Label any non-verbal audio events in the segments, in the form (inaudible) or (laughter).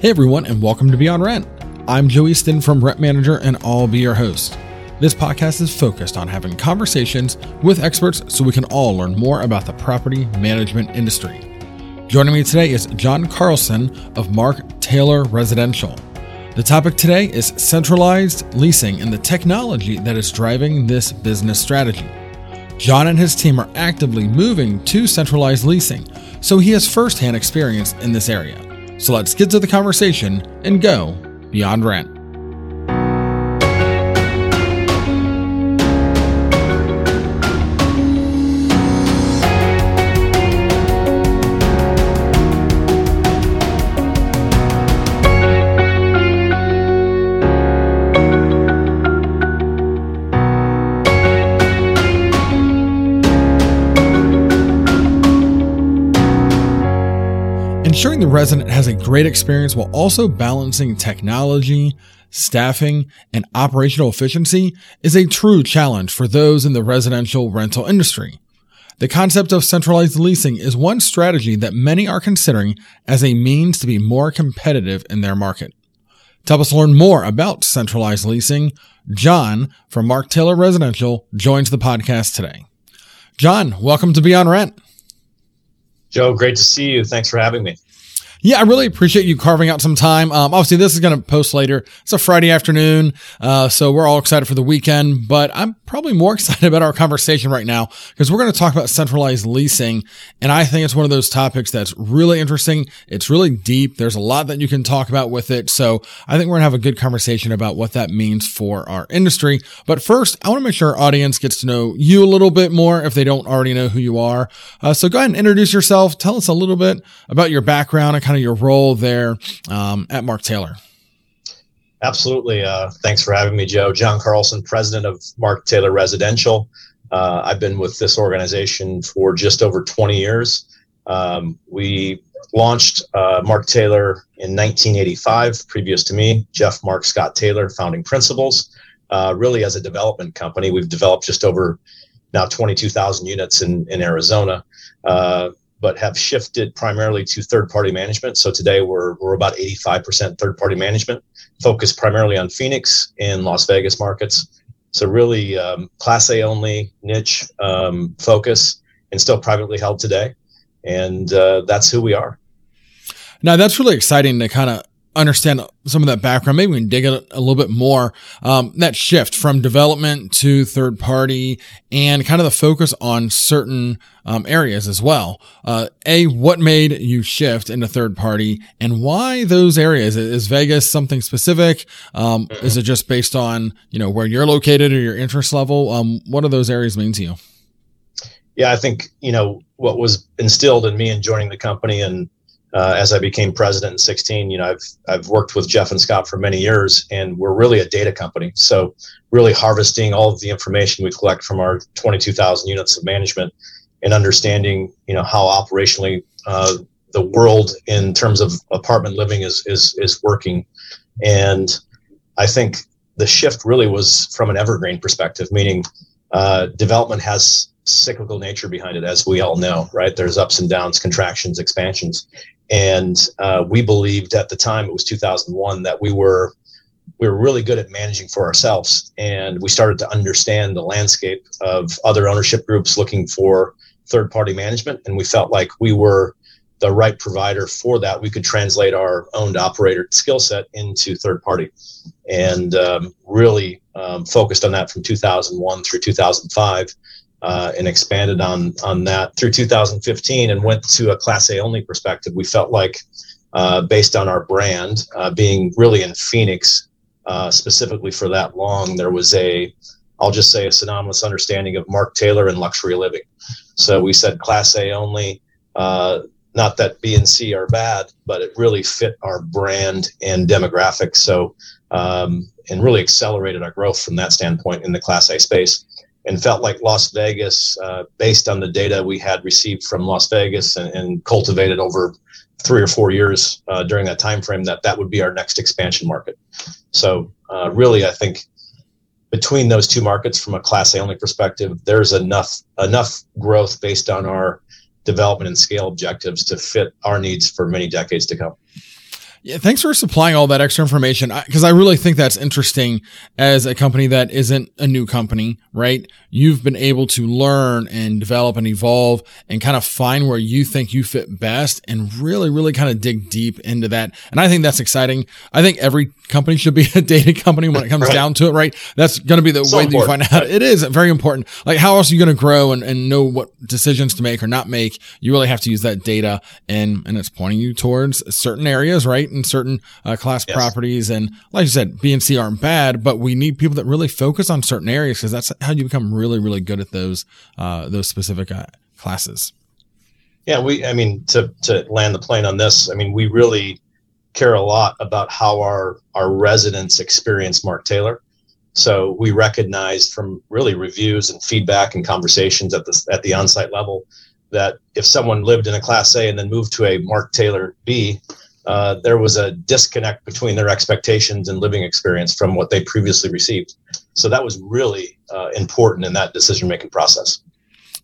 Hey everyone, and welcome to Beyond Rent. I'm Joe Easton from Rent Manager, and I'll be your host. This podcast is focused on having conversations with experts so we can all learn more about the property management industry. Joining me today is John Carlson of Mark Taylor Residential. The topic today is centralized leasing and the technology that is driving this business strategy. John and his team are actively moving to centralized leasing, so he has firsthand experience in this area. So let's get to the conversation and go beyond rent. Ensuring the resident has a great experience while also balancing technology, staffing, and operational efficiency is a true challenge for those in the residential rental industry. The concept of centralized leasing is one strategy that many are considering as a means to be more competitive in their market. To help us learn more about centralized leasing, John from Mark Taylor Residential joins the podcast today. John, welcome to Beyond Rent. Joe, great to see you. Thanks for having me. Yeah, I really appreciate you carving out some time. Um, obviously, this is going to post later. It's a Friday afternoon, uh, so we're all excited for the weekend. But I'm probably more (laughs) excited about our conversation right now because we're going to talk about centralized leasing, and I think it's one of those topics that's really interesting. It's really deep. There's a lot that you can talk about with it. So I think we're going to have a good conversation about what that means for our industry. But first, I want to make sure our audience gets to know you a little bit more if they don't already know who you are. Uh, so go ahead and introduce yourself. Tell us a little bit about your background and kind of your role there um, at Mark Taylor. Absolutely. Uh, thanks for having me, Joe. John Carlson, president of Mark Taylor Residential. Uh, I've been with this organization for just over 20 years. Um, we launched uh, Mark Taylor in 1985. Previous to me, Jeff Mark Scott Taylor, founding principals. Uh, really, as a development company, we've developed just over now 22,000 units in, in Arizona. Uh, but have shifted primarily to third party management. So today we're, we're about 85% third party management, focused primarily on Phoenix and Las Vegas markets. So really um, class A only niche um, focus and still privately held today. And uh, that's who we are. Now that's really exciting to kind of understand some of that background. Maybe we can dig a, a little bit more. Um, that shift from development to third party and kind of the focus on certain um, areas as well. Uh, a, what made you shift into third party and why those areas? Is Vegas something specific? Um. Is it just based on, you know, where you're located or your interest level? Um, what do those areas mean to you? Yeah, I think, you know, what was instilled in me in joining the company and uh, as I became president in 16, you know, I've I've worked with Jeff and Scott for many years, and we're really a data company. So, really harvesting all of the information we collect from our 22,000 units of management, and understanding, you know, how operationally uh, the world in terms of apartment living is is is working, and I think the shift really was from an evergreen perspective, meaning uh, development has cyclical nature behind it, as we all know, right? There's ups and downs, contractions, expansions, and uh, we believed at the time it was 2001 that we were we were really good at managing for ourselves. And we started to understand the landscape of other ownership groups looking for third party management. And we felt like we were the right provider for that. We could translate our owned operator skill set into third party and um, really um, focused on that from 2001 through 2005 uh, and expanded on on that through 2015 and went to a Class A only perspective. We felt like, uh, based on our brand uh, being really in Phoenix uh, specifically for that long, there was a I'll just say a synonymous understanding of Mark Taylor and luxury living. So we said Class A only. Uh, not that B and C are bad, but it really fit our brand and demographics. So um, and really accelerated our growth from that standpoint in the Class A space and felt like Las Vegas, uh, based on the data we had received from Las Vegas and, and cultivated over three or four years uh, during that time frame, that that would be our next expansion market. So uh, really, I think between those two markets, from a Class A only perspective, there's enough enough growth based on our development and scale objectives to fit our needs for many decades to come. Yeah, thanks for supplying all that extra information because I, I, really think that's interesting as a company that isn't a new company, right? You've been able to learn and develop and evolve and kind of find where you think you fit best and really, really kind of dig deep into that. And I think that's exciting. I think every company should be (laughs) a data company when it comes right. down to it, right? That's going to be the so way that you find out. It is very important. Like how else are you going to grow and, and know what decisions to make or not make? You really have to use that data and, and it's pointing you towards certain areas, right? And certain uh, class yes. properties. And like you said, B and C aren't bad, but we need people that really focus on certain areas because that's how you become really, really good at those, uh, those specific uh, classes. Yeah, we. I mean, to to land the plane on this, I mean, we really care a lot about how our our residents experience Mark Taylor. So we recognized from really reviews and feedback and conversations at the at the on-site level that if someone lived in a Class A and then moved to a Mark Taylor B, uh, there was a disconnect between their expectations and living experience from what they previously received. So that was really uh, important in that decision making process.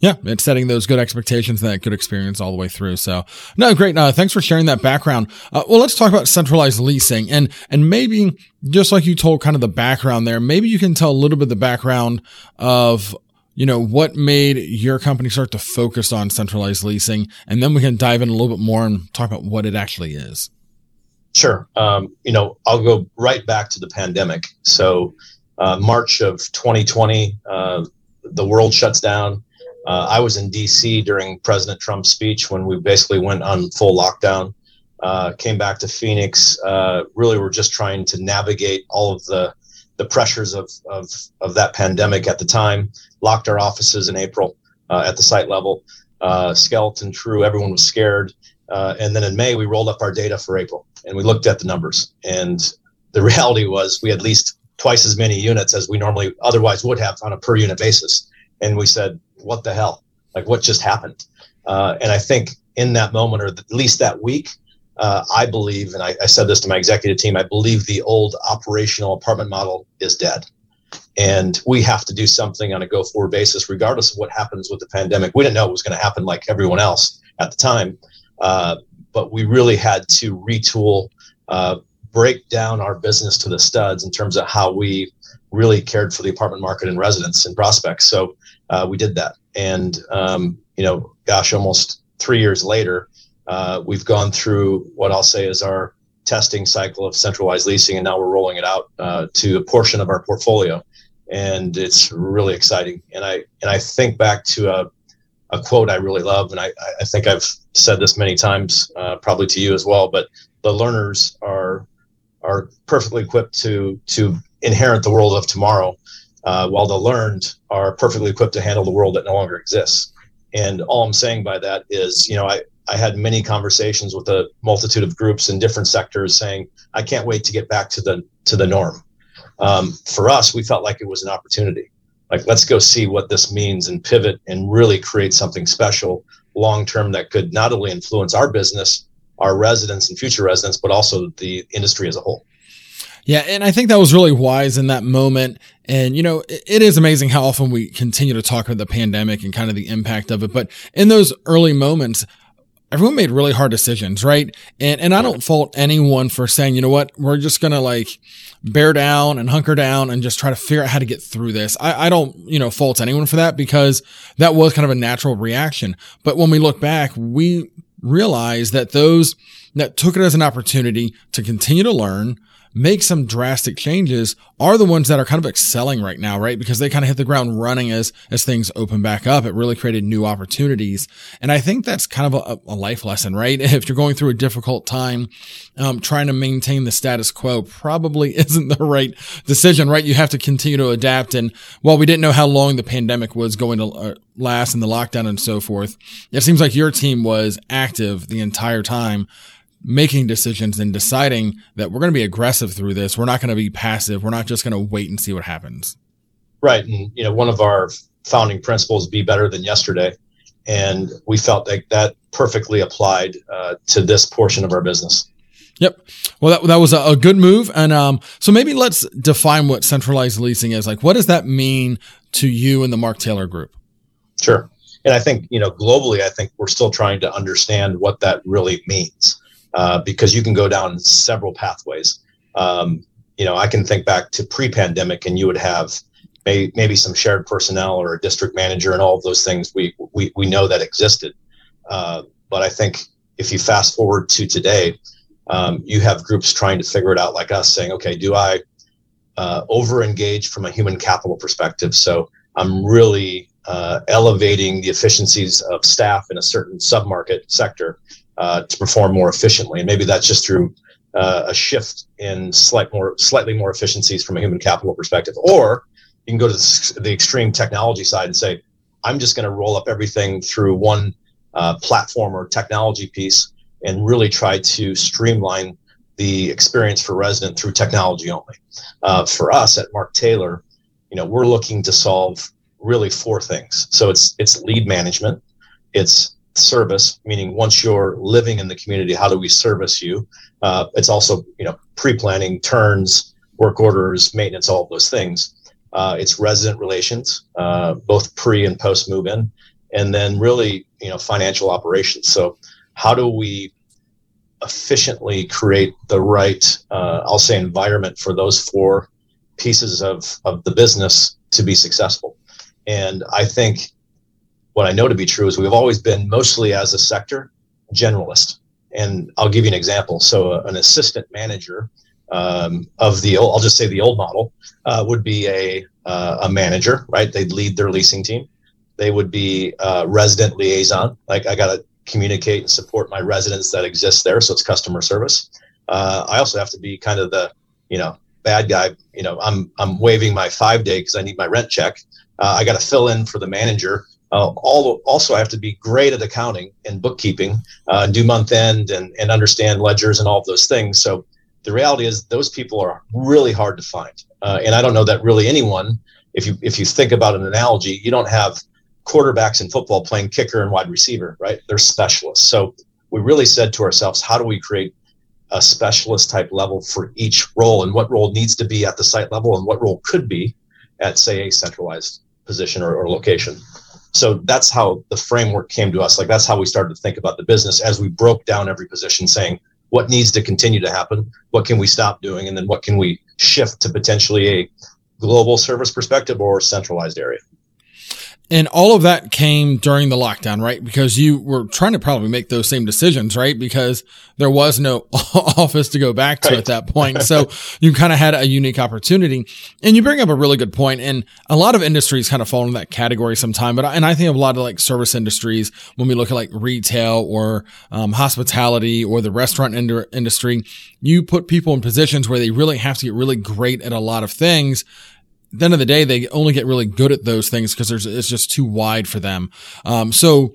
Yeah, it's setting those good expectations and that good experience all the way through. So, no, great. Uh, thanks for sharing that background. Uh, well, let's talk about centralized leasing and and maybe just like you told, kind of the background there. Maybe you can tell a little bit the background of you know, what made your company start to focus on centralized leasing? And then we can dive in a little bit more and talk about what it actually is. Sure. Um, you know, I'll go right back to the pandemic. So, uh, March of 2020, uh, the world shuts down. Uh, I was in DC during President Trump's speech when we basically went on full lockdown. Uh, came back to Phoenix. Uh, really, we're just trying to navigate all of the the pressures of, of, of that pandemic at the time, locked our offices in April uh, at the site level. Skeleton crew, everyone was scared. Uh, and then in May, we rolled up our data for April and we looked at the numbers. And the (laughs) reality was we had leased twice as many units as we normally otherwise would have on a per unit basis. And we said, what the hell? Like, what just happened? Uh, and I think in that moment, or at least that week, uh, I believe, and I, I, said this to my executive team, I believe the old operational apartment model is dead. And we have to do something on a go forward basis, regardless of what happens with the pandemic. We didn't know it was going to happen like everyone else at the time, uh, but we really had to retool, uh, break down our business to the studs in terms of how we really cared for the apartment market and residents and prospects. So uh, we did that. And, um, you know, gosh, almost three years later, uh, we've gone through what I'll say is our testing cycle of centralized leasing, and now we're rolling it out uh, to a portion of our portfolio, and it's really exciting. And I and I think back to a, a quote I really love, and I, I think I've said this many times, uh, probably to you as well. But the learners are are perfectly equipped to to inherit the world of tomorrow, uh, while the learned are perfectly equipped to handle the world that no longer exists. And all I'm saying by that is, you know, I, I had many conversations with a multitude of groups in different sectors saying, I can't wait to get back to the to the norm. Um, for us, we felt like it was an opportunity. Like, let's go see what this means and pivot and really create something special long term that could not only influence our business, our residents and future residents, but also the industry as a whole. Yeah, and I think that was really wise in that moment. And, you know, it is amazing how often we continue to talk about the pandemic and kind of the impact of it. But in those early moments, everyone made really hard decisions, right? And and I don't fault anyone for saying, you know what, we're just gonna like bear down and hunker down and just try to figure out how to get through this. I, I don't, you know, fault anyone for that because that was kind of a natural reaction. But when we look back, we realize that those that took it as an opportunity to continue to learn, make some drastic changes are the ones that are kind of excelling right now, right? Because they kind of hit the ground running as, as things open back up. It really created new opportunities. And I think that's kind of a, a life lesson, right? (laughs) If you're going through a difficult time, um, trying to maintain the status quo probably (laughs) isn't the right decision, right? You have to continue to adapt. And while we didn't know how long the pandemic was going to uh, last and the lockdown and so forth, it seems like your team was active the entire time making decisions and deciding that we're going to be aggressive through this. We're not going to be passive. We're not just going to wait and see what happens. Right. And, you know, one of our founding principles, be better than yesterday. And we felt like that perfectly applied uh, to this portion of our business. Yep. Well, that, that was a, a good move. And um, so maybe let's define what centralized leasing is. Like, what does that mean to you and the Mark Taylor Group? Sure. And I think, you know, globally, I think we're still trying to understand what that really means uh, because you can go down several pathways. Um, you know, I can think back to pre-pandemic, and you would have may, maybe some shared personnel or a district manager, and all of those things we we we know that existed. Uh, but I think if you fast forward to today, um, you have groups trying to figure it out, like us, saying, "Okay, do I uh, over engage from a human capital perspective?" So I'm really uh, elevating the efficiencies of staff in a certain submarket sector uh, to perform more efficiently. And maybe that's just through uh, a shift in slight more, slightly more efficiencies from a human capital perspective. Or you can go to the, the extreme technology side and say, I'm just going to roll up everything through one uh, platform or technology piece and really try to streamline the experience for resident through technology only. Uh, for us at Mark Taylor, you know, we're looking to solve really four things. So it's it's lead management, it's service, meaning once you're living in the community, how do we service you? Uh, it's also you know pre-planning, turns, work orders, maintenance, all those things. Uh, it's resident relations, uh, both pre and post move in, and then really you know financial operations. So how do we efficiently create the right, uh, I'll say, environment for those four pieces of of the business to be successful? And I think what I know to be true is we've always been mostly as a sector generalist. And I'll give you an example. So, uh, an assistant manager um, of the old, I'll just say the old model uh, would be a uh, a manager, right? They'd lead their leasing team. They would be a resident liaison. Like I got to communicate and support my residents that exist there. So it's customer service. Uh, I also have to be kind of the, you know, bad guy. You know, I'm I'm waiving my five day because I need my rent check. Uh, I got to fill in for the manager uh, all, also, I have to be great at accounting and bookkeeping, uh, do month end and, and understand ledgers and all of those things. So the reality is those people are really hard to find. Uh, and I don't know that really anyone, if you if you think about an analogy, you don't have quarterbacks in football playing kicker and wide receiver, right? They're specialists. So we really said to ourselves, how do we create a specialist type level for each role and what role needs to be at the site level and what role could be at say a centralized position or, or location so that's how the framework came to us. Like that's how we started to think about the business as we broke down every position saying what needs to continue to happen? What can we stop doing? And then what can we shift to potentially a global service perspective or centralized area and all of that came during the lockdown, right? Because you were trying to probably make those same decisions, right? Because there was no (laughs) office to go back to right. at that point. So you kind of had a unique opportunity. And you bring up a really good point. And a lot of industries kind of fall in that category sometime. But, and I think of a lot of like service industries, when we look at like retail or um, hospitality or the restaurant ind- industry, you put people in positions where they really have to get really great at a lot of things the end of the day, they only get really good at those things because there's it's just too wide for them. Um, so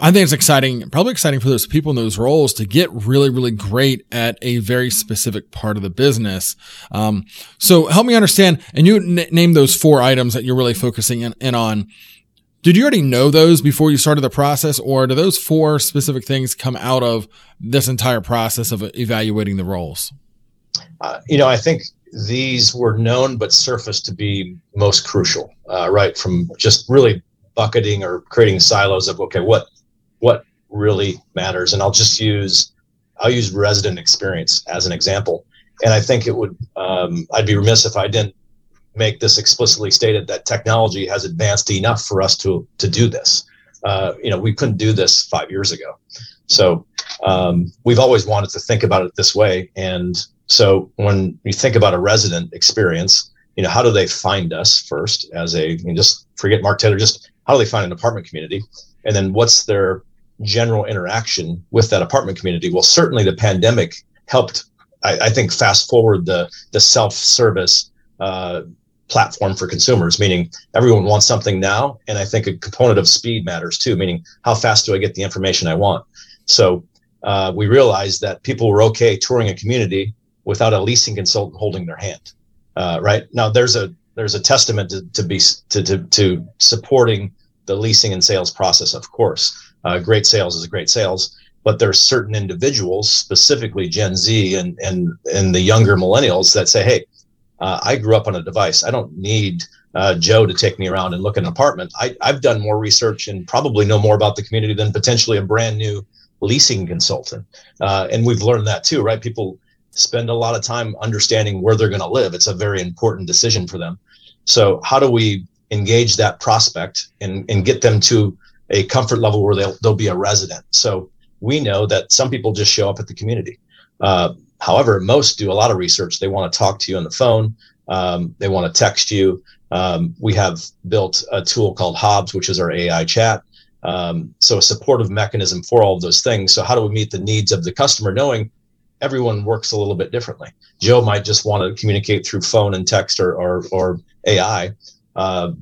I think it's exciting, probably exciting for those people in those roles to get really, really great at a very specific part of the business. Um, so help me understand, and you n- name those four items that you're really focusing in, in, on. Did you already know those before you started the process, or do those four specific things come out of this entire process of evaluating the roles? Uh, you know, I think these were known but surfaced to be most crucial, uh, right? From just really bucketing or creating silos of okay, what what really matters, and I'll just use I'll use resident experience as an example, and I think it would um, I'd be remiss if I didn't make this explicitly stated that technology has advanced enough for us to to do this. Uh, you know, we couldn't do this five years ago, so um, we've always wanted to think about it this way, and so when you think about a resident experience, you know, how do they find us first as a, you just forget Mark Taylor, just how do they find an apartment community? And then what's their general interaction with that apartment community? Well, certainly the pandemic helped, I, I think, fast forward the, the self-service uh, platform for consumers, meaning everyone wants something now. And I think a component of speed matters too, meaning how fast do I get the information I want? So uh, we realized that people were okay touring a community without a leasing consultant holding their hand. Uh, right now, there's a there's a testament to, to be to, to, to supporting the leasing and sales process. Of course, uh, great sales is great sales, but there's certain individuals, specifically Gen Z and and and the younger millennials, that say, "Hey, uh, I grew up on a device. I don't need uh, Joe to take me around and look at an apartment. I, I've done more research and probably know more about the community than potentially a brand new leasing consultant. Uh, and we've learned that too, right? People spend a lot of time understanding where they're going to live. It's a very important decision for them. So, how do we engage that prospect and, and get them to a comfort level where they'll, they'll be a resident? So, we know that some people just show up at the community. Uh, however, most do a lot of research. They want to talk to you on the phone, um, they want to text you. Um, we have built a tool called Hobbs, which is our AI chat. Um, so a supportive mechanism for all of those things. So how do we meet the needs of the customer, knowing everyone works a little bit differently? Joe might just want to communicate through phone and text or or, or AI. Uh,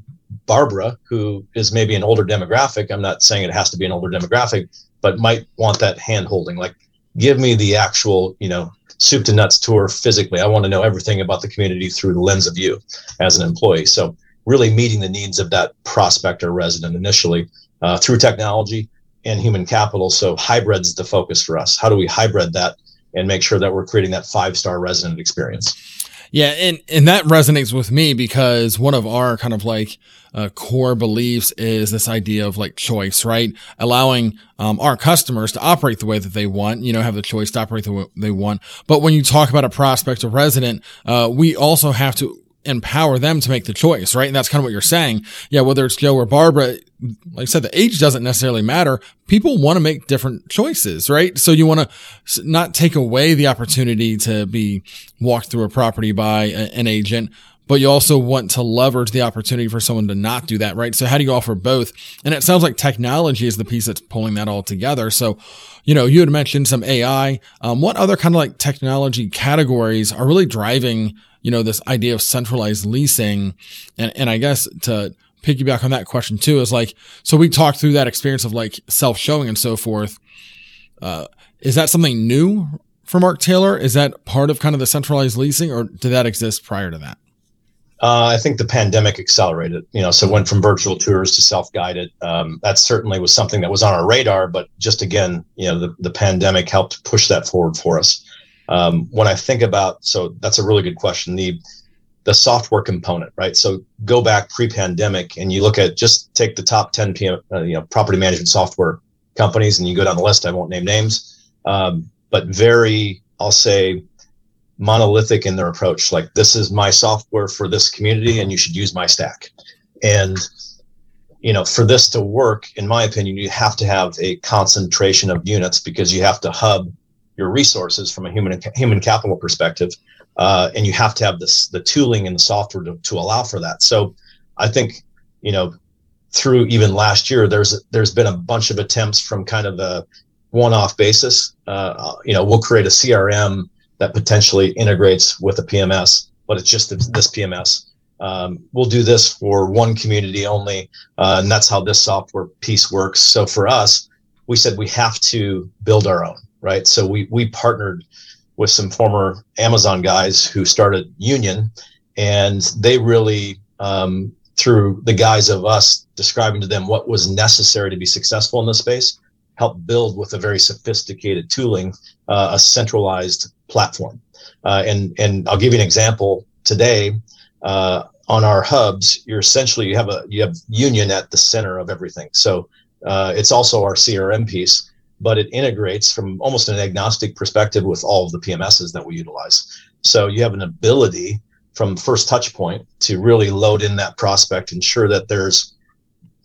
Barbara, who is maybe an older demographic, I'm not saying it has to be an older demographic, but might want that hand holding. Like, give me the actual, you know, soup to nuts tour physically. I want to know everything about the community through the lens of you as an employee. So, really meeting the needs of that prospect or resident initially uh, through technology and human capital. So, hybrid's the focus for us. How do we hybrid that and make sure that we're creating that five star resident experience? Yeah, and and that resonates with me because one of our kind of like uh, core beliefs is this idea of like choice, right? Allowing um, our customers to operate the way that they want, you know, have the choice to operate the way they want. But when you talk about a prospect or resident, uh, we also have to empower them to make the choice, right? And that's kind of what you're saying. Yeah, whether it's Joe or Barbara, like I said, the age doesn't necessarily matter. People want to make different choices, right? So you want to not take away the opportunity to be walked through a property by a, an agent, but you also want to leverage the opportunity for someone to not do that, right? So how do you offer both? And it sounds like technology is the piece that's pulling that all together. So, you know, you had mentioned some AI. Um, what other kind of like technology categories are really driving, you know, this idea of centralized leasing? And, and I guess to piggyback on that question too is like, so we talked through that experience of like self showing and so forth. Uh, is that something new for Mark Taylor? Is that part of kind of the centralized leasing or did that exist prior to that? Uh, I think the pandemic accelerated. You know, so went from virtual tours to self-guided. Um, that certainly was something that was on our radar, but just again, you know, the, the pandemic helped push that forward for us. Um, when I think about, so that's a really good question. The the software component, right? So go back pre-pandemic, and you look at just take the top 10 PM, uh, you know, property management software companies, and you go down the list. I won't name names, um, but very, I'll say, monolithic in their approach. Like this is my software for this community, and you should use my stack. And you know, for this to work, in my opinion, you have to have a concentration of units because you have to hub your resources from a human human capital perspective, uh, and you have to have this the tooling and the software to, to allow for that. So, I think you know, through even last year, there's there's been a bunch of attempts from kind of a one-off basis. Uh, you know, we'll create a CRM that potentially integrates with a PMS, but it's just this PMS. Um, we'll do this for one community only, uh, and that's how this software piece works. So for us, we said we have to build our own, right? So we we partnered with some former Amazon guys who started Union, and they really um, through the guise of us describing to them what was necessary to be successful in this space, help build with a very sophisticated tooling uh, a centralized platform. Uh, and and I'll give you an example today. Uh, on our hubs, you're essentially you have a you have Union at the center of everything. So uh, it's also our CRM piece, but it integrates from almost an agnostic perspective with all of the PMSs that we utilize. So you have an ability from first touch point to really load in that prospect, ensure that there's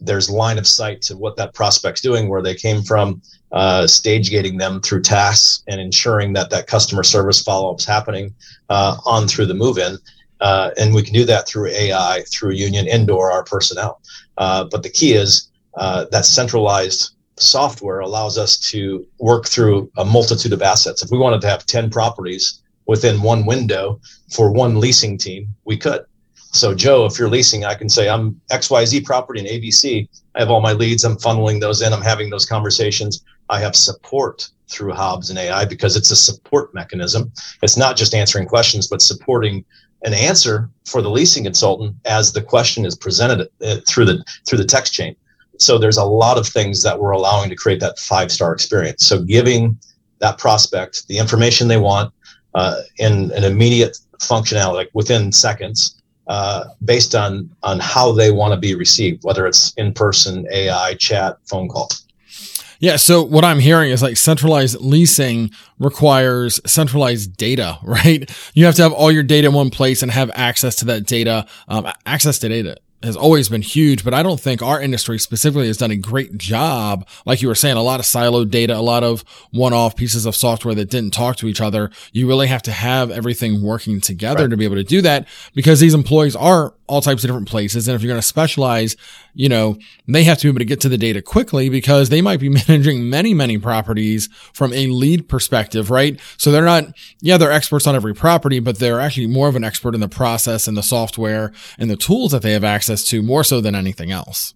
there's line of sight to what that prospect's doing, where they came from, uh, stage gating them through tasks and ensuring that that customer service follow up's happening uh, on through the move in. Uh, and we can do that through AI, through Union Indoor, our personnel. Uh, but the key is uh, that centralized software allows us to work through a multitude of assets. If we wanted to have 10 properties within one window for one leasing team, we could. So, Joe, if you're leasing, I can say I'm XYZ property in ABC. I have all my leads. I'm funneling those in. I'm having those conversations. I have support through Hobbs and AI because it's a support mechanism. It's not just answering questions, but supporting an answer for the leasing consultant as the question is presented uh, through the through the text chain. So there's a lot of things that we're allowing to create that five star experience. So giving that prospect the information they want uh, in an immediate functionality, like within seconds, uh, based on on how they want to be received, whether it's in person, AI, chat, phone call. Yeah. So what I'm hearing is like centralized leasing requires centralized data, (laughs) right? You have to have all your data in one place and have access to that data, um, access to data has always been huge, but I don't think our industry specifically has done a great job. Like you were saying, a lot of siloed data, a lot of one off pieces of software that didn't talk to each other. You really have to have everything working together right. to be able to do that because these employees are all types of different places. And if you're going to specialize, you know, they have to be able to get to the data quickly because they might be (laughs) managing many, many properties from a lead perspective, right? So they're not, yeah, they're experts on every property, but they're actually more of an expert in the process and the software and the tools that they have access to more so than anything else.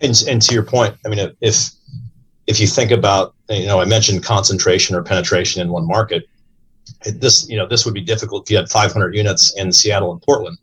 And, and to your point, I mean, if, if you think about, you know, I mentioned concentration or penetration in one market, this, you know, this would be difficult if you had 500 units in Seattle and Portland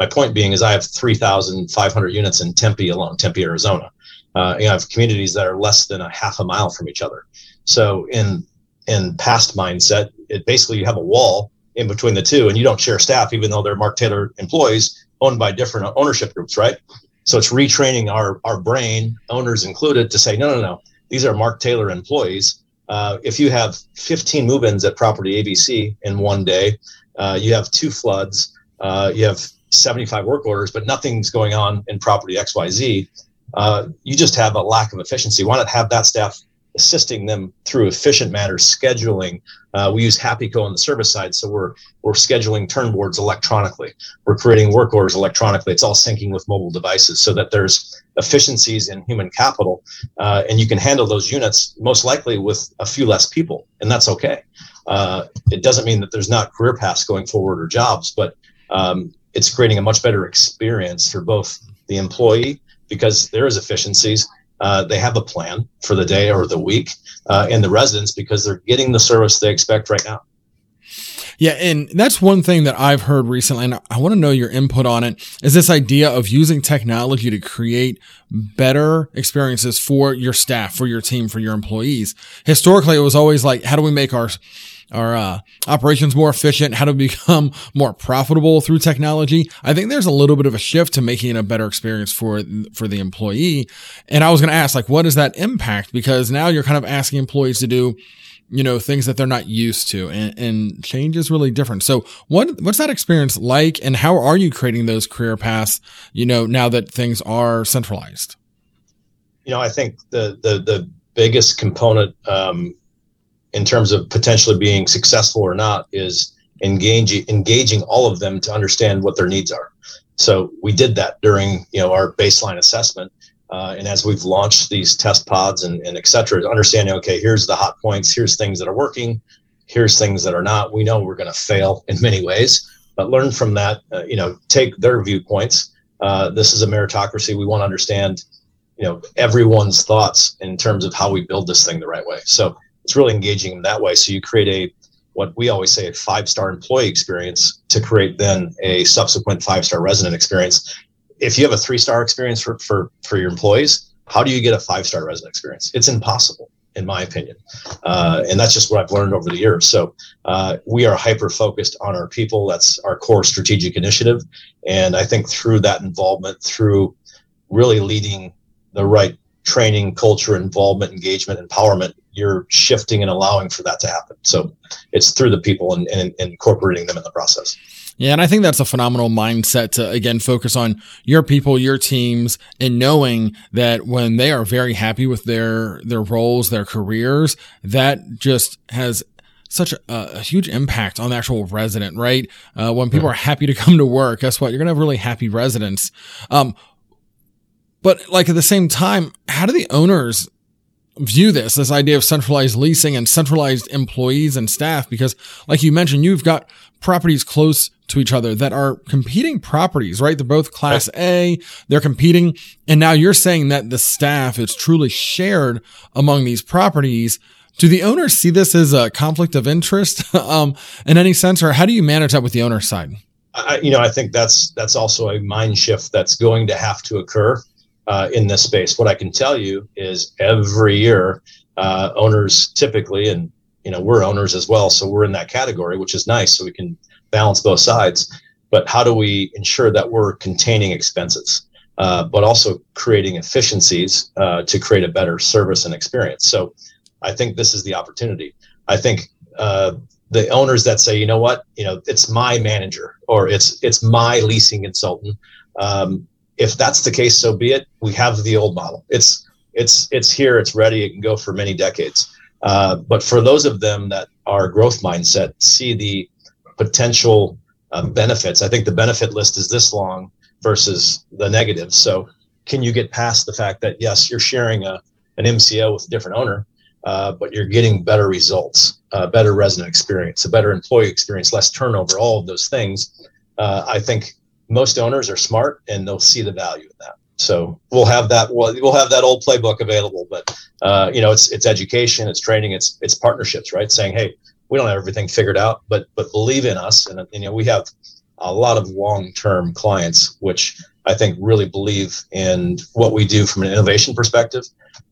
my point being is I have 3,500 units in Tempe alone, Tempe, Arizona. Uh, you know, I have communities that are less than a half a mile from each other. So in in past mindset, it basically you have a wall in between the two, and you don't share staff, even though they're Mark Taylor employees owned by different ownership groups, right? So it's retraining our our brain, owners included, to say, no, no, no, these are Mark Taylor employees. Uh, if you have 15 move-ins at property ABC in one day, uh, you have two floods, uh, you have 75 work orders, but nothing's going on in property XYZ, uh, you just have a lack of efficiency. Why not have that staff assisting them through efficient matters, scheduling? Uh, we use HappyCo on the service side, so we're we're scheduling turn boards electronically. We're creating work orders electronically. It's all syncing with mobile devices, so that there's efficiencies in human capital, uh, and you can handle those units most likely with a few less people, and that's okay. Uh, it doesn't mean that there's not career paths going forward or jobs, but um, it's creating a much better experience for both the employee because there is efficiencies. Uh, they have a plan for the day or the week, uh, and the residents because they're getting the service they expect right now. Yeah, and that's one thing that I've heard recently, and I want to know your input on it. Is this idea of using technology to create better experiences for your staff, for your team, for your employees? Historically, it was always like, how do we make our our uh, operations more efficient, how to become (laughs) more profitable through technology. I think there's a little bit of a shift to making it a better experience for for the employee. And I was going to ask, like, what is that impact? Because now you're kind of asking employees to do, you know, things that they're not used to, and, and change is really different. So, what what's that experience like, and how are you creating those career paths? You know, now that things are centralized. You know, I think the the the biggest component um, in terms of potentially being successful or not is engaging engaging all of them to understand what their needs are. So we did that during you know our baseline assessment, uh, and as we've launched these test pods and, and et cetera, understanding okay, here's the hot points, here's things that are working, here's things that are not. We know we're going to fail in many ways, but learn from that. Uh, you know, take their viewpoints. Uh, this is a meritocracy. We want to understand, you know, everyone's thoughts in terms of how we build this thing the right way. So it's really engaging in that way. So you create a what we always say a five star employee experience to create then a subsequent five star resident experience. If you have a three star experience for, for, for your employees, how do you get a five star resident experience? It's impossible, in my opinion. Uh, and that's just what I've learned over the years. So uh, we are hyper focused on our people. That's our core strategic initiative. And I think through that involvement, through really leading the right training, culture, involvement, engagement, empowerment, you're shifting and allowing for that to happen. So it's through the people and, and, and, incorporating them in the process. Yeah, and I think that's a phenomenal mindset to again focus on your people, your teams, and knowing that when they are very happy with their their roles, their careers, that just has such a, a, huge impact on the actual resident, right? Uh, when people are happy to come to work, guess what? You're gonna have really happy residents. Um, but like at the same time, how do the owners view this, this idea of centralized leasing and centralized employees and staff? Because like you mentioned, you've got properties close to each other that are competing properties, right? They're both class A, they're competing. And now you're saying that the staff is truly shared among these properties. Do the owners see this as a conflict of interest (laughs) um, in any sense, or how do you manage that with the owner side? I, you know, I think that's that's also a mind shift that's going to have to occur uh, in this space. What I can tell you is every year, uh, owners typically, and you know we're owners as well, so we're in that category, which is nice. So we can balance both sides. But how do we ensure that we're containing expenses? uh, but also creating efficiencies uh, to create a better service and experience. So I think this is the opportunity. I think uh, the owners that say, you know what, you know, it's my manager or it's it's my leasing consultant. Um, if that's the case, so be it. We have the old model. It's it's it's here. It's ready. It can go for many decades. Uh, but for those of them that are growth mindset, see the potential uh, benefits. I think the benefit list is this long versus the negatives. So can you get past the fact that yes, you're sharing a an MCO with a different owner, uh, but you're getting better results, uh, better resident experience, a better employee experience, less turnover, all of those things. Uh, I think most owners are smart and they'll see the value in that. So we'll have that. We'll, have that old playbook available, but uh, you know, it's it's education, it's training, it's it's partnerships, right? Saying, hey, we don't have everything figured out, but but believe in us, and, and you know, we have a lot of long-term clients, which I think really believe in what we do from an innovation perspective.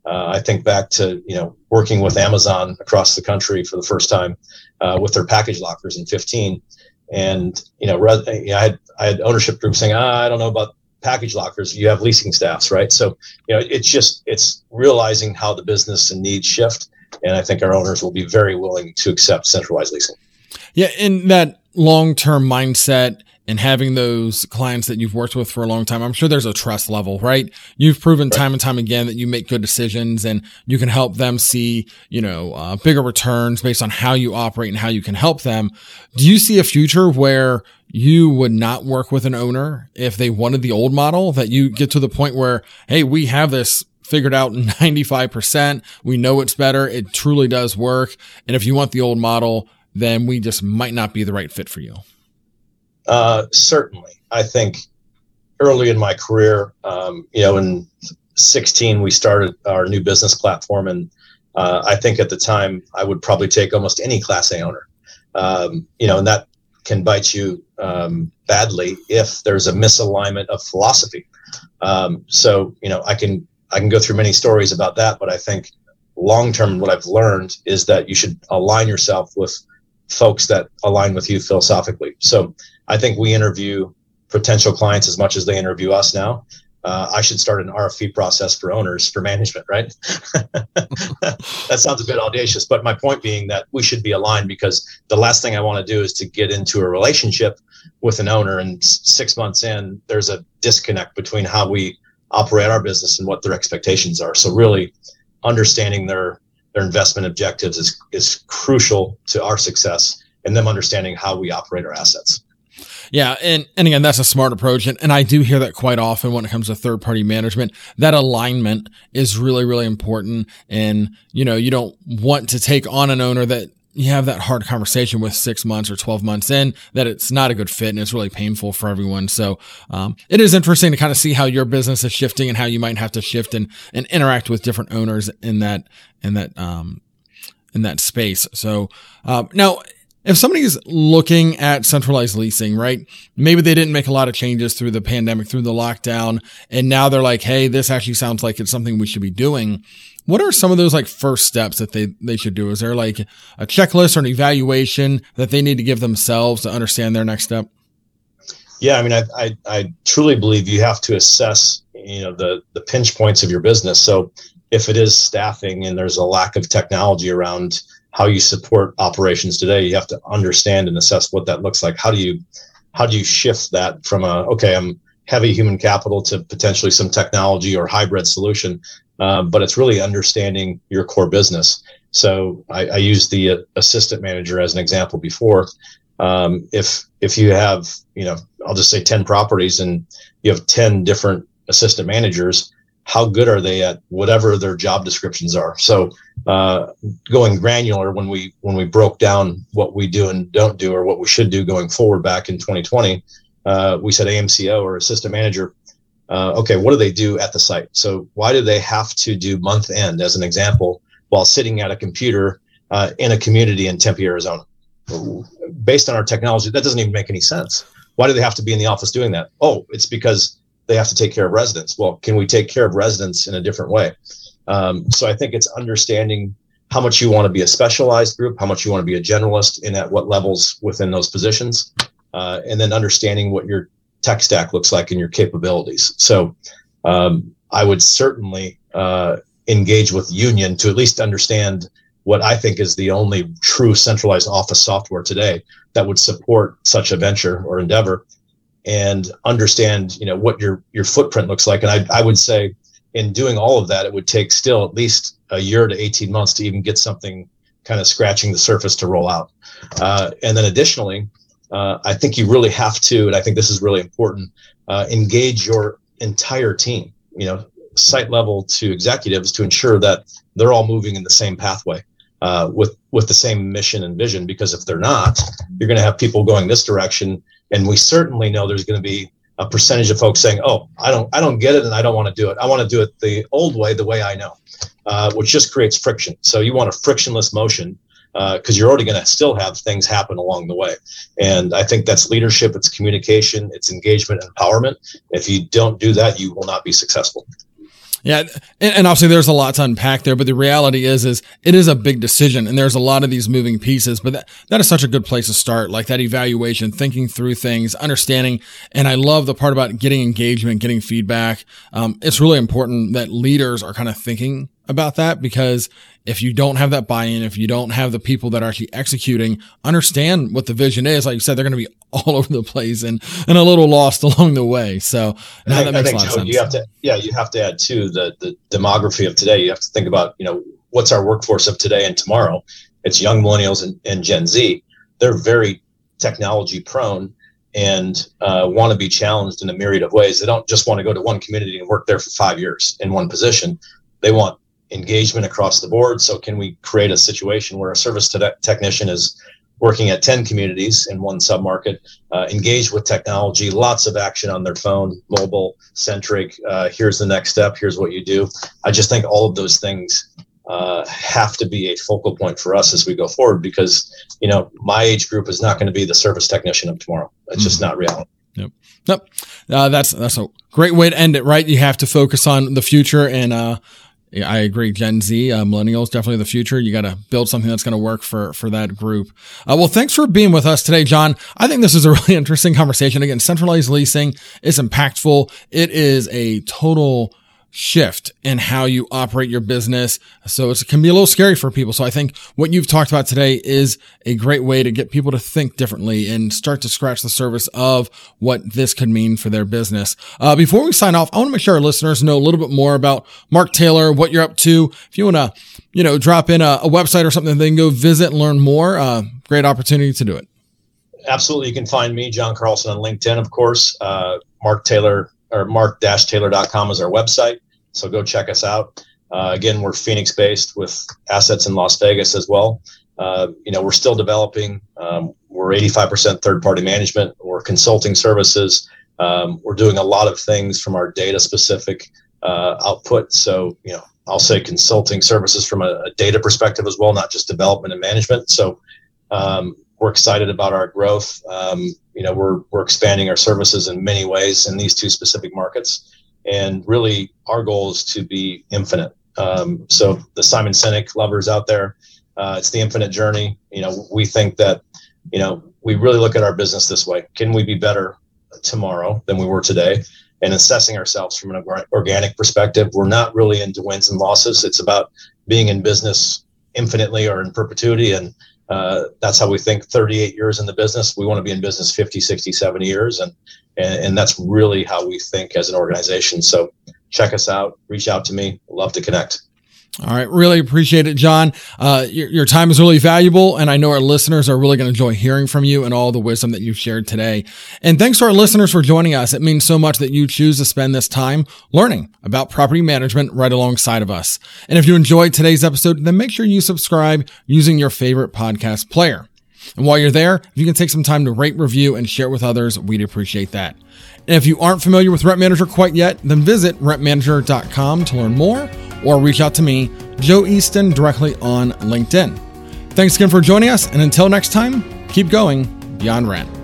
Uh, I think back to you know working with Amazon across the country for the first time uh, with their package lockers in 15, and you know, I had I had ownership groups saying, ah, I don't know about package lockers. You have leasing staffs, right? So you know, it's just it's realizing how the business and needs shift, and I think our owners will be very willing to accept centralized leasing. Yeah, in that long term mindset and having those clients that you've worked with for a long time, I'm sure there's a trust level, right? You've proven time and time again that you make good decisions and you can help them see, you know, uh, bigger returns based on how you operate and how you can help them. Do you see a future where you would not work with an owner if they wanted the old model that you get to the point where, Hey, we have this figured out 95%. (laughs) We know it's better. It truly does work. And if you want the old model, then we just might not be the right fit for you. Uh, certainly, I think early in my career, um, you know, in 16 we started our new business platform, and uh, I think at the time I would probably take almost any Class A owner, um, you know, and that can bite you um, badly if there's a misalignment of philosophy. Um, so, you know, I can I can go through many stories about that, but I think long term, what I've learned is that you should align yourself with folks that align with you philosophically. So I think we interview potential clients as much as they interview us now. Uh, I should start an RFP process for owners for management, right? (laughs) that sounds a bit audacious, but my point being that we should be aligned because the last thing I want to do is to get into a relationship with an owner and six months in, there's a disconnect between how we operate our business and what their expectations are. So really understanding their their investment objectives is, is crucial to our success and them understanding how we operate our assets. Yeah. And, and again, that's a smart approach. And, and I do hear that quite often when it comes to third party management. That alignment is really, really important. And, you know, you don't want to take on an owner that you have that hard conversation with six months or 12 months in that it's not a good fit and it's really painful for everyone. So, um, it is interesting to kind of see how your business is shifting and how you might have to shift and, and interact with different owners in that, in that, um, in that space. So, um, now if somebody is looking at centralized leasing, right? Maybe they didn't make a lot of changes through the pandemic, through the lockdown, and now they're like, Hey, this actually sounds like it's something we should be doing. What are some of those like first steps that they, they should do? Is there like a checklist or an evaluation that they need to give themselves to understand their next step? Yeah, I mean, I, I, I truly believe you have to assess, you know, the the pinch points of your business. So if it is staffing and there's a lack of technology around how you support operations today, you have to understand and assess what that looks like. How do you how do you shift that from a okay, I'm heavy human capital to potentially some technology or hybrid solution? um, but it's really understanding your core business. So I, I used the uh, assistant manager as an example before. Um, if if you have you know I'll just say ten properties and you have ten different assistant managers, how good are they at whatever their job descriptions are? So uh, going granular when we when we broke down what we do and don't do or what we should do going forward back in 2020, uh, we said AMCO or assistant manager uh, okay, what do they do at the site? So why do they have to do month end, as an example, while sitting at a computer uh, in a community in Tempe, Arizona? Based on our technology, that doesn't even make any sense. Why do they have to be in the office doing that? Oh, it's because they have to take care of residents. Well, can we take care of residents in a different way? Um, so I think it's understanding how much you want to be a specialized group, how much you want to be a generalist, and at what levels within those positions, uh, and then understanding what your tech stack looks like and your capabilities. So um, I would certainly uh, engage with Union to at least understand what I think is the only true centralized office software today that would support such a venture or endeavor and understand you know what your your footprint looks like and I, I would say in doing all of that it would take still at least a year to 18 months to even get something kind of scratching the surface to roll out uh, and then additionally uh, i think you really have to and i think this is really important uh, engage your entire team you know site level to executives to ensure that they're all moving in the same pathway uh, with with the same mission and vision. Because if they're not, you're going to have people going this direction, and we certainly know there's going to be a percentage of folks saying, "Oh, I don't I don't get it, and I don't want to do it. I want to do it the old way, the way I know," uh, which just creates friction. So you want a frictionless motion because uh, you're already going to still have things happen along the way. And I think that's leadership, it's communication, it's engagement, and empowerment. If you don't do that, you will not be successful. Yeah, and, obviously there's a lot to unpack there, but the reality is, is it is a big decision, and there's a lot of these moving pieces. But that that is such a good place to start, like that evaluation, thinking through things, understanding. And I love the part about getting engagement, getting feedback. Um, it's really important that leaders are kind of thinking about that because if you don't have that buy-in, if you don't have the people that are actually executing, understand what the vision is. Like you said, they're going to be (laughs) all over the place and, and a little lost (laughs) along the way. So now that makes a lot Joe, of sense. You have to, yeah, you have to add to the, the demography of today. You have to think about, you know, what's our workforce of today and tomorrow. It's young millennials and, and Gen Z. They're very technology prone and uh, want to be challenged in a myriad of ways. They don't just want to go to one community and work there for five years in one position. They want engagement across the board. So, can we create a situation where a service te- technician is working at 10 communities in one submarket, uh, engaged with technology, lots of action on their phone, mobile centric. Uh, here's the next step. Here's what you do. I just think all of those things uh, have to be a focal point for us as we go forward because, you know, my age group is not going to be the service technician of tomorrow. It's mm-hmm. just not reality. Yep. Nope. Uh, that's that's a great way to end it, right? You have to focus on the future and uh, I agree. Gen Z, uh, millennials, definitely the future. You got to build something that's going to work for, for that group. Uh, well, thanks for being with us today, John. I think this is a (laughs) really interesting conversation. Again, centralized leasing is impactful. It is a total shift in how you operate your business. So it can be a little scary for people. So I think what you've talked about today is a great way to get people to think differently and start to scratch the surface of what this could mean for their business. Uh, before we sign off, I want to make sure our listeners know a little bit more about Mark Taylor, what you're up to. If you want to, you know, drop in a, a website or something, they can go visit and learn more. Uh, great opportunity to do it. Absolutely. You can find me, John Carlson, on LinkedIn, of course. Uh, Mark Taylor or mark-taylor.com is our website. So go check us out. Uh, again, we're Phoenix based with assets in Las Vegas as well. Uh, you know, we're still developing. Um, we're 85% third party management. We're consulting services. Um, we're doing a lot of things from our data specific uh, output. So, you know, I'll say consulting services from a, a, data perspective as well, not just development and management. So, um, we're excited about our growth. Um, you know, we're, we're expanding our services in many ways in these two specific markets. And really, our goal is to be infinite. Um, so the Simon Sinek lovers out there, uh, it's the infinite journey. You know, we think that, you know, we really look at our business this way. Can we be better tomorrow than we were today? And assessing ourselves from an organic perspective, we're not really into wins and losses. It's about being in business infinitely or in perpetuity. And uh, that's how we think 38 years in the business. We want to be in business 50, 60, 70 years. And, and, and that's really how we think as an organization. So check us out, reach out to me. Love to connect. All right. Really appreciate it, John. Uh, your, your, time is really valuable. And I know our listeners are really going to enjoy hearing from you and all the wisdom that you've shared today. And thanks to our listeners for joining us. It means so much that you choose to spend this time learning about property management right alongside of us. And if you enjoyed today's episode, then make sure you subscribe using your favorite podcast player. And while you're there, if you can take some time to rate, review, and share with others, we'd appreciate that. And if you aren't familiar with Rent Manager quite yet, then visit rentmanager.com to learn more or reach out to me, Joe Easton, directly on LinkedIn. Thanks again for joining us, and until next time, keep going beyond rent.